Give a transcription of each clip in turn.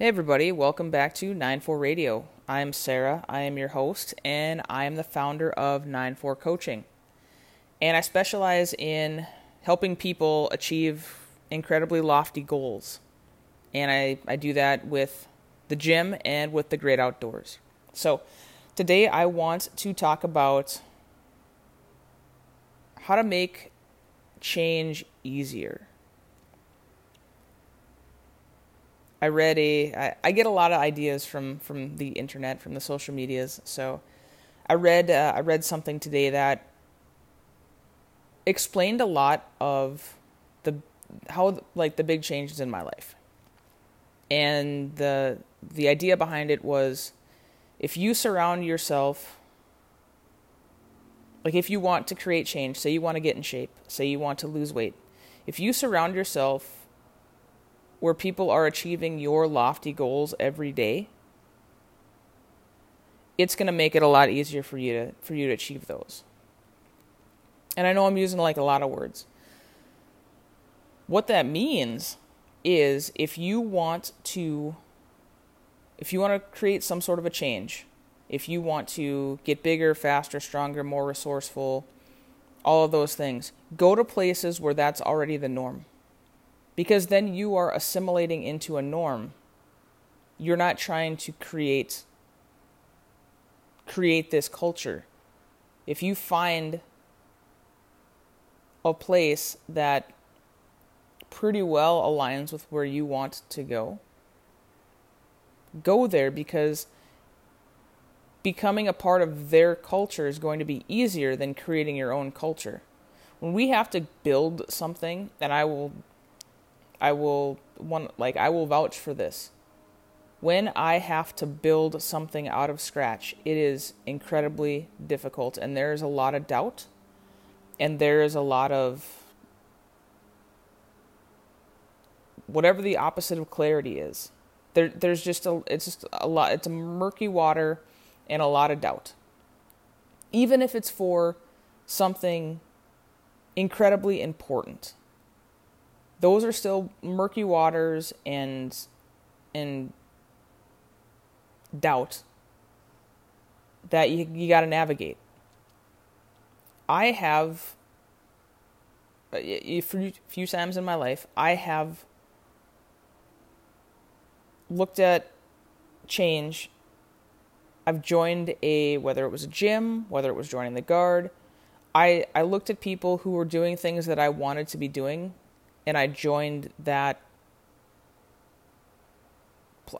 Hey, everybody, welcome back to 94 Radio. I'm Sarah, I am your host, and I am the founder of 94 Coaching. And I specialize in helping people achieve incredibly lofty goals. And I, I do that with the gym and with the great outdoors. So, today I want to talk about how to make change easier. I read a. I, I get a lot of ideas from from the internet, from the social medias. So, I read uh, I read something today that explained a lot of the how like the big changes in my life. And the the idea behind it was if you surround yourself like if you want to create change, say you want to get in shape, say you want to lose weight, if you surround yourself where people are achieving your lofty goals every day, it's going to make it a lot easier for you to for you to achieve those. And I know I'm using like a lot of words. What that means is if you want to if you want to create some sort of a change, if you want to get bigger, faster, stronger, more resourceful, all of those things, go to places where that's already the norm because then you are assimilating into a norm. You're not trying to create create this culture. If you find a place that pretty well aligns with where you want to go, go there because becoming a part of their culture is going to be easier than creating your own culture. When we have to build something, and I will I will one like I will vouch for this. When I have to build something out of scratch, it is incredibly difficult and there is a lot of doubt and there is a lot of whatever the opposite of clarity is. There there's just a it's just a lot it's a murky water and a lot of doubt. Even if it's for something incredibly important those are still murky waters and and doubt that you you got to navigate. I have uh, a few times in my life I have looked at change. I've joined a whether it was a gym, whether it was joining the guard. I I looked at people who were doing things that I wanted to be doing and I joined that.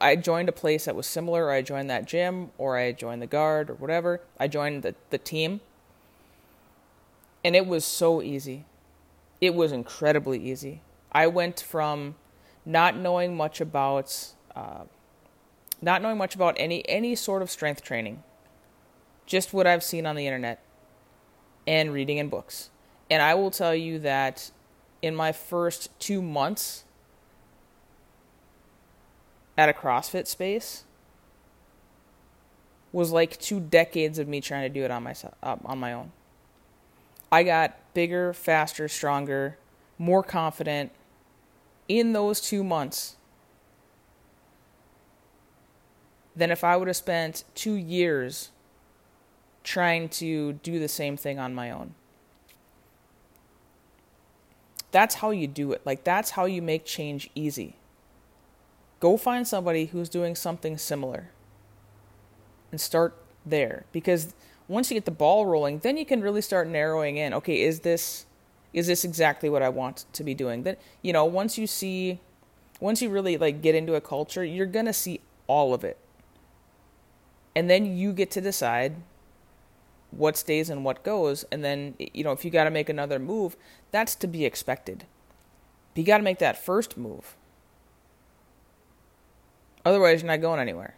I joined a place that was similar, or I joined that gym, or I joined the guard, or whatever. I joined the, the team. And it was so easy. It was incredibly easy. I went from not knowing much about, uh, not knowing much about any any sort of strength training, just what I've seen on the internet, and reading in books. And I will tell you that in my first two months at a CrossFit space was like two decades of me trying to do it on uh, on my own. I got bigger, faster, stronger, more confident in those two months than if I would have spent two years trying to do the same thing on my own. That's how you do it. Like, that's how you make change easy. Go find somebody who's doing something similar and start there. Because once you get the ball rolling, then you can really start narrowing in. Okay, is this is this exactly what I want to be doing? Then you know, once you see once you really like get into a culture, you're going to see all of it. And then you get to decide what stays and what goes. And then, you know, if you got to make another move, that's to be expected. But you got to make that first move. Otherwise, you're not going anywhere.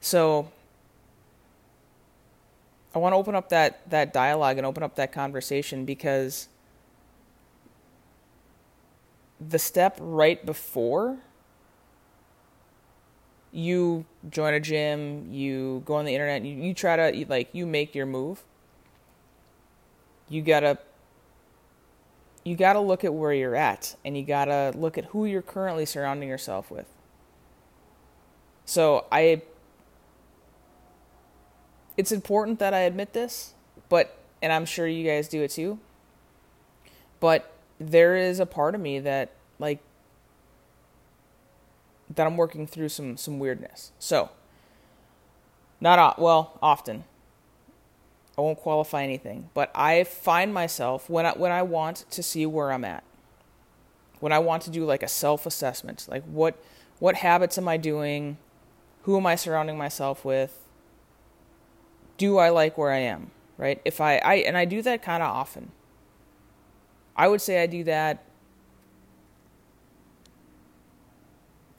So, I want to open up that, that dialogue and open up that conversation because the step right before you join a gym, you go on the internet, you, you try to like you make your move. You gotta you gotta look at where you're at, and you gotta look at who you're currently surrounding yourself with. So I it's important that I admit this, but and I'm sure you guys do it too. But there is a part of me that like that I'm working through some some weirdness. So, not well, often. I won't qualify anything, but I find myself when I when I want to see where I'm at. When I want to do like a self-assessment, like what what habits am I doing? Who am I surrounding myself with? Do I like where I am? Right? If I, I and I do that kind of often. I would say I do that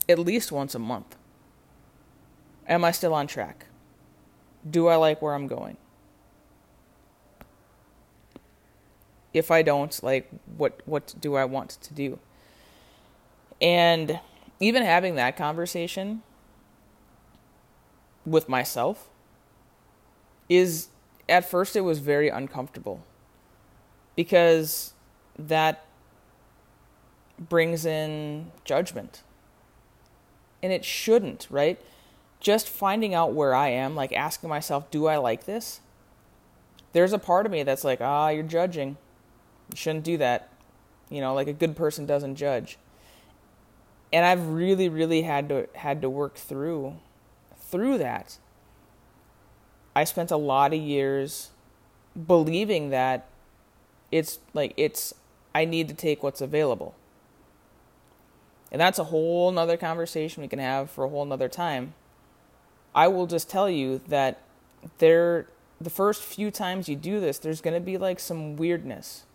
at least once a month. Am I still on track? Do I like where I'm going? If I don't, like what what do I want to do? And even having that conversation with myself is at first it was very uncomfortable because that brings in judgment. And it shouldn't, right? Just finding out where I am, like asking myself, do I like this? There's a part of me that's like, ah, you're judging. You shouldn't do that. You know, like a good person doesn't judge. And I've really, really had to had to work through through that. I spent a lot of years believing that it's like it's I need to take what's available. And that's a whole nother conversation we can have for a whole nother time. I will just tell you that there the first few times you do this, there's gonna be like some weirdness.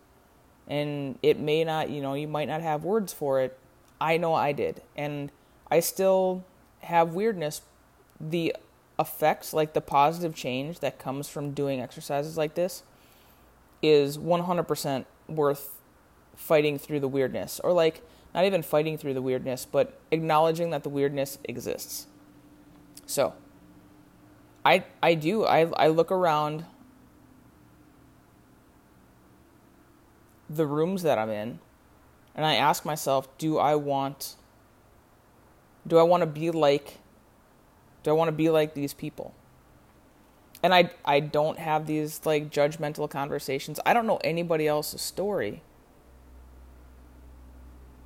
And it may not, you know, you might not have words for it. I know I did. And I still have weirdness. The effects, like the positive change that comes from doing exercises like this, is 100% worth fighting through the weirdness. Or, like, not even fighting through the weirdness, but acknowledging that the weirdness exists. So, I, I do. I, I look around the rooms that I'm in and I ask myself, do I want do I want to be like do I want to be like these people? And I I don't have these like judgmental conversations. I don't know anybody else's story.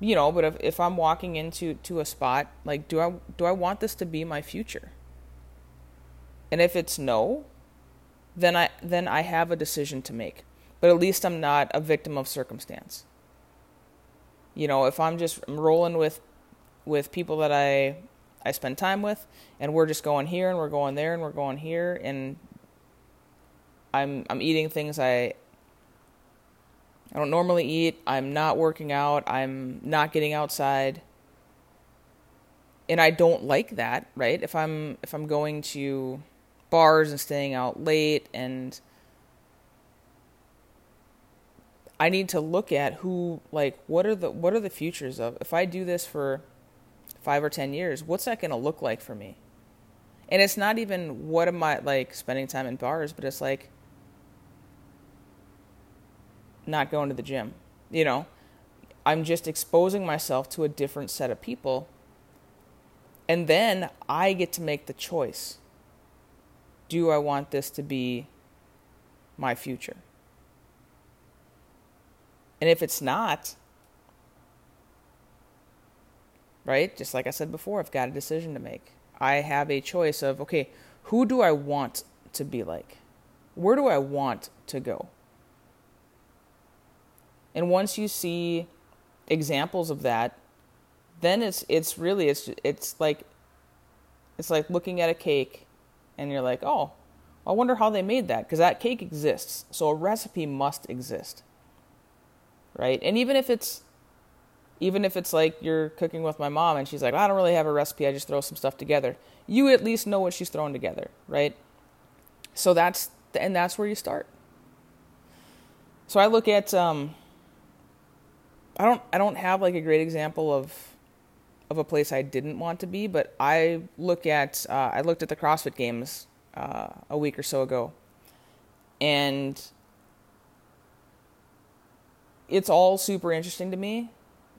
You know, but if if I'm walking into to a spot, like do I do I want this to be my future? And if it's no, then I then I have a decision to make. But at least I'm not a victim of circumstance. You know, if I'm just rolling with with people that I I spend time with, and we're just going here and we're going there and we're going here, and I'm I'm eating things I I don't normally eat. I'm not working out. I'm not getting outside. And I don't like that, right? If I'm if I'm going to bars and staying out late and I need to look at who like what are the what are the futures of if I do this for five or ten years, what's that going to look like for me? And it's not even what am I like spending time in bars, but it's like not going to the gym. You know, I'm just exposing myself to a different set of people. And then I get to make the choice. Do I want this to be my future? And if it's not, right? Just like I said before, I've got a decision to make. I have a choice of, okay, who do I want to be like? Where do I want to go? And once you see examples of that, then it's it's really it's it's like it's like looking at a cake and you're like, "Oh, I wonder how they made that because that cake exists. So a recipe must exist." Right? And even if it's even if it's like you're cooking with my mom and she's like, I don't really have a recipe, I just throw some stuff together. You at least know what she's throwing together, right? So that's and that's where you start. So I look at um I don't I don't have like a great example of of a place I didn't want to be, but I look at uh, I looked at the CrossFit Games uh, a week or so ago, and it's all super interesting to me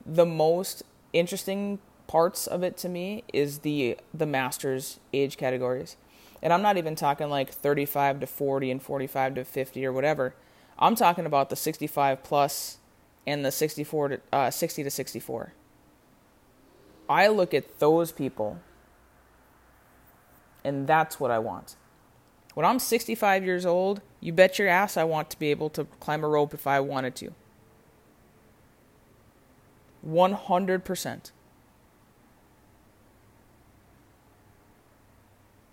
the most interesting parts of it to me is the the masters age categories. And I'm not even talking like 35 to 40 and 45 to 50 or whatever. I'm talking about the 65 plus and the 64 to, uh, 60 to 64. I look at those people and that's what I want. When I'm 65 years old, you bet your ass I want to be able to climb a rope if I wanted to. 100%.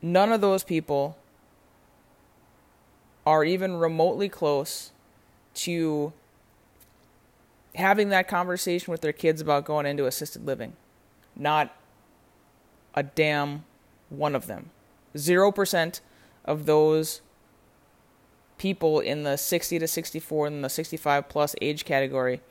None of those people are even remotely close to having that conversation with their kids about going into assisted living. Not a damn one of them. 0% of those people in the 60 to 64 and the 65 plus age category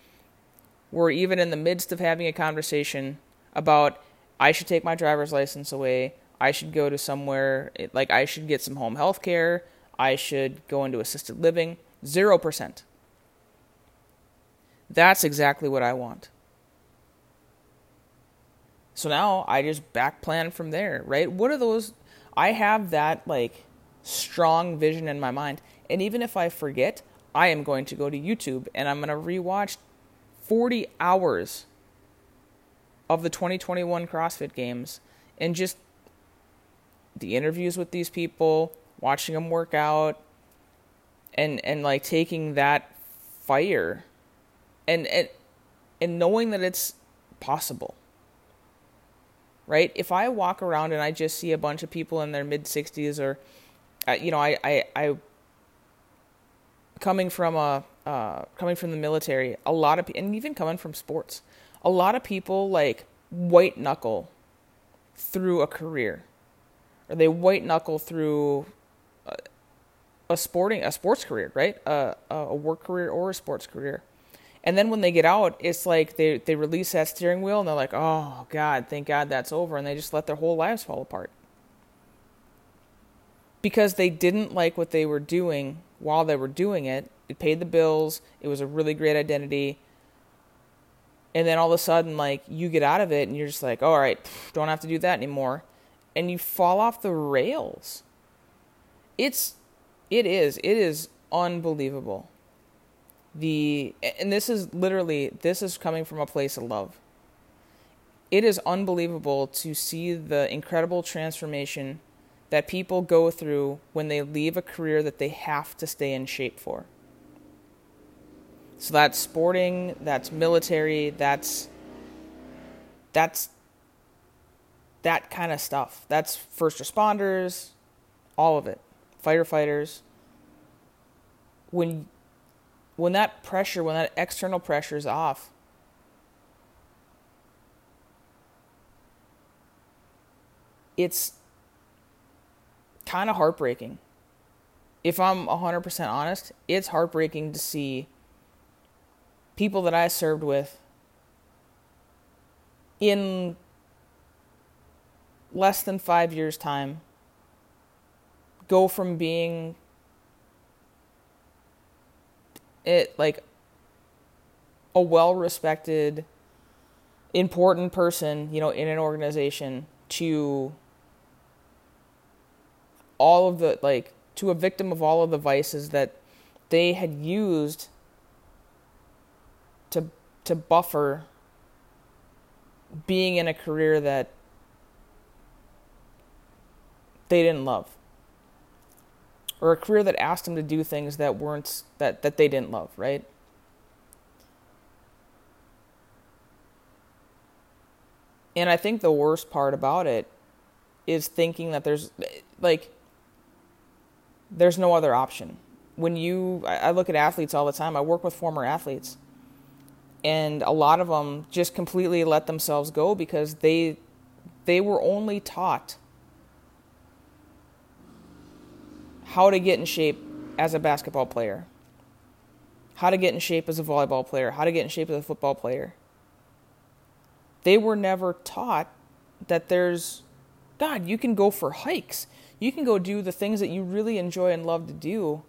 were even in the midst of having a conversation about I should take my driver's license away. I should go to somewhere like I should get some home health care. I should go into assisted living. 0%. That's exactly what I want. So now I just back plan from there, right? What are those? I have that like strong vision in my mind. And even if I forget, I am going to go to YouTube and I'm going to rewatch 40 hours of the 2021 CrossFit Games and just the interviews with these people, watching them work out, and and like taking that fire and and and knowing that it's possible right? If i walk around and i just see a bunch of people in their mid 60s or uh, you know I, I i coming from a uh, coming from the military a lot of and even coming from sports a lot of people like white knuckle through a career or they white knuckle through a, a sporting a sports career right? A, a work career or a sports career and then when they get out, it's like they, they release that steering wheel and they're like, oh, God, thank God that's over. And they just let their whole lives fall apart. Because they didn't like what they were doing while they were doing it. It paid the bills, it was a really great identity. And then all of a sudden, like, you get out of it and you're just like, all right, don't have to do that anymore. And you fall off the rails. It's, it is, it is unbelievable the and this is literally this is coming from a place of love. It is unbelievable to see the incredible transformation that people go through when they leave a career that they have to stay in shape for. So that's sporting that's military that's that's that kind of stuff. That's first responders all of it. Firefighters. When when that pressure, when that external pressure is off, it's kind of heartbreaking. If I'm 100% honest, it's heartbreaking to see people that I served with in less than five years' time go from being it like a well respected important person, you know, in an organization to all of the like to a victim of all of the vices that they had used to to buffer being in a career that they didn't love or a career that asked them to do things that weren't that that they didn't love, right? And I think the worst part about it is thinking that there's like there's no other option. When you I look at athletes all the time. I work with former athletes. And a lot of them just completely let themselves go because they they were only taught how to get in shape as a basketball player, how to get in shape as a volleyball player, how to get in shape as a football player. They were never taught that there's, God, you can go for hikes. You can go do the things that you really enjoy and love to do.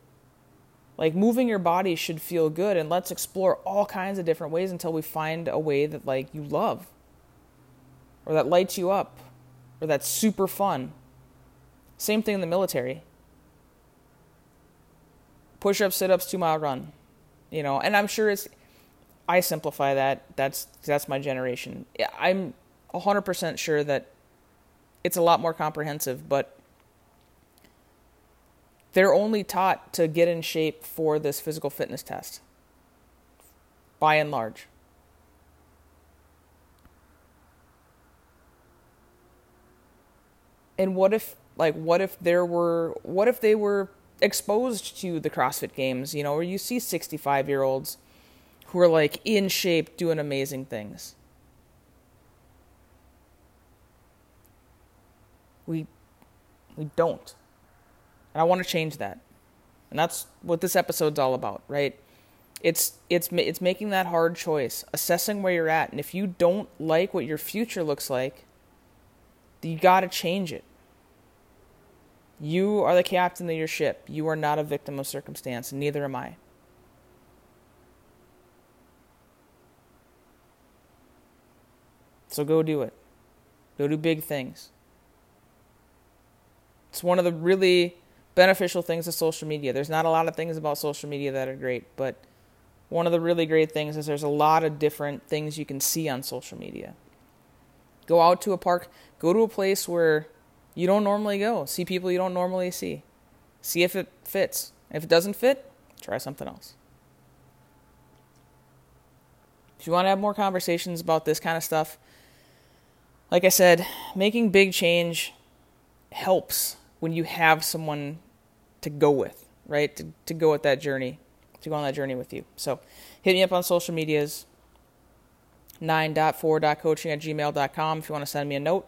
Like moving your body should feel good, and let's explore all kinds of different ways until we find a way that, like, you love. or that lights you up or that's super fun. Same thing in the military. Push up, sit ups, two mile run. You know, and I'm sure it's I simplify that. That's that's my generation. I'm 100% sure that it's a lot more comprehensive, but they're only taught to get in shape for this physical fitness test by and large. And what if like what if there were what if they were exposed to the CrossFit games, you know, where you see 65-year-olds who are like in shape doing amazing things. We we don't. And I want to change that. And that's what this episode's all about, right? It's it's it's making that hard choice, assessing where you're at, and if you don't like what your future looks like, you got to change it. You are the captain of your ship. You are not a victim of circumstance, neither am I. So go do it. Go do big things. It's one of the really beneficial things of social media. There's not a lot of things about social media that are great, but one of the really great things is there's a lot of different things you can see on social media. Go out to a park, go to a place where you don't normally go, see people you don't normally see. See if it fits. If it doesn't fit, try something else. If you want to have more conversations about this kind of stuff, like I said, making big change helps when you have someone to go with, right? To, to go with that journey, to go on that journey with you. So hit me up on social medias, 9.4.coaching at gmail.com if you want to send me a note,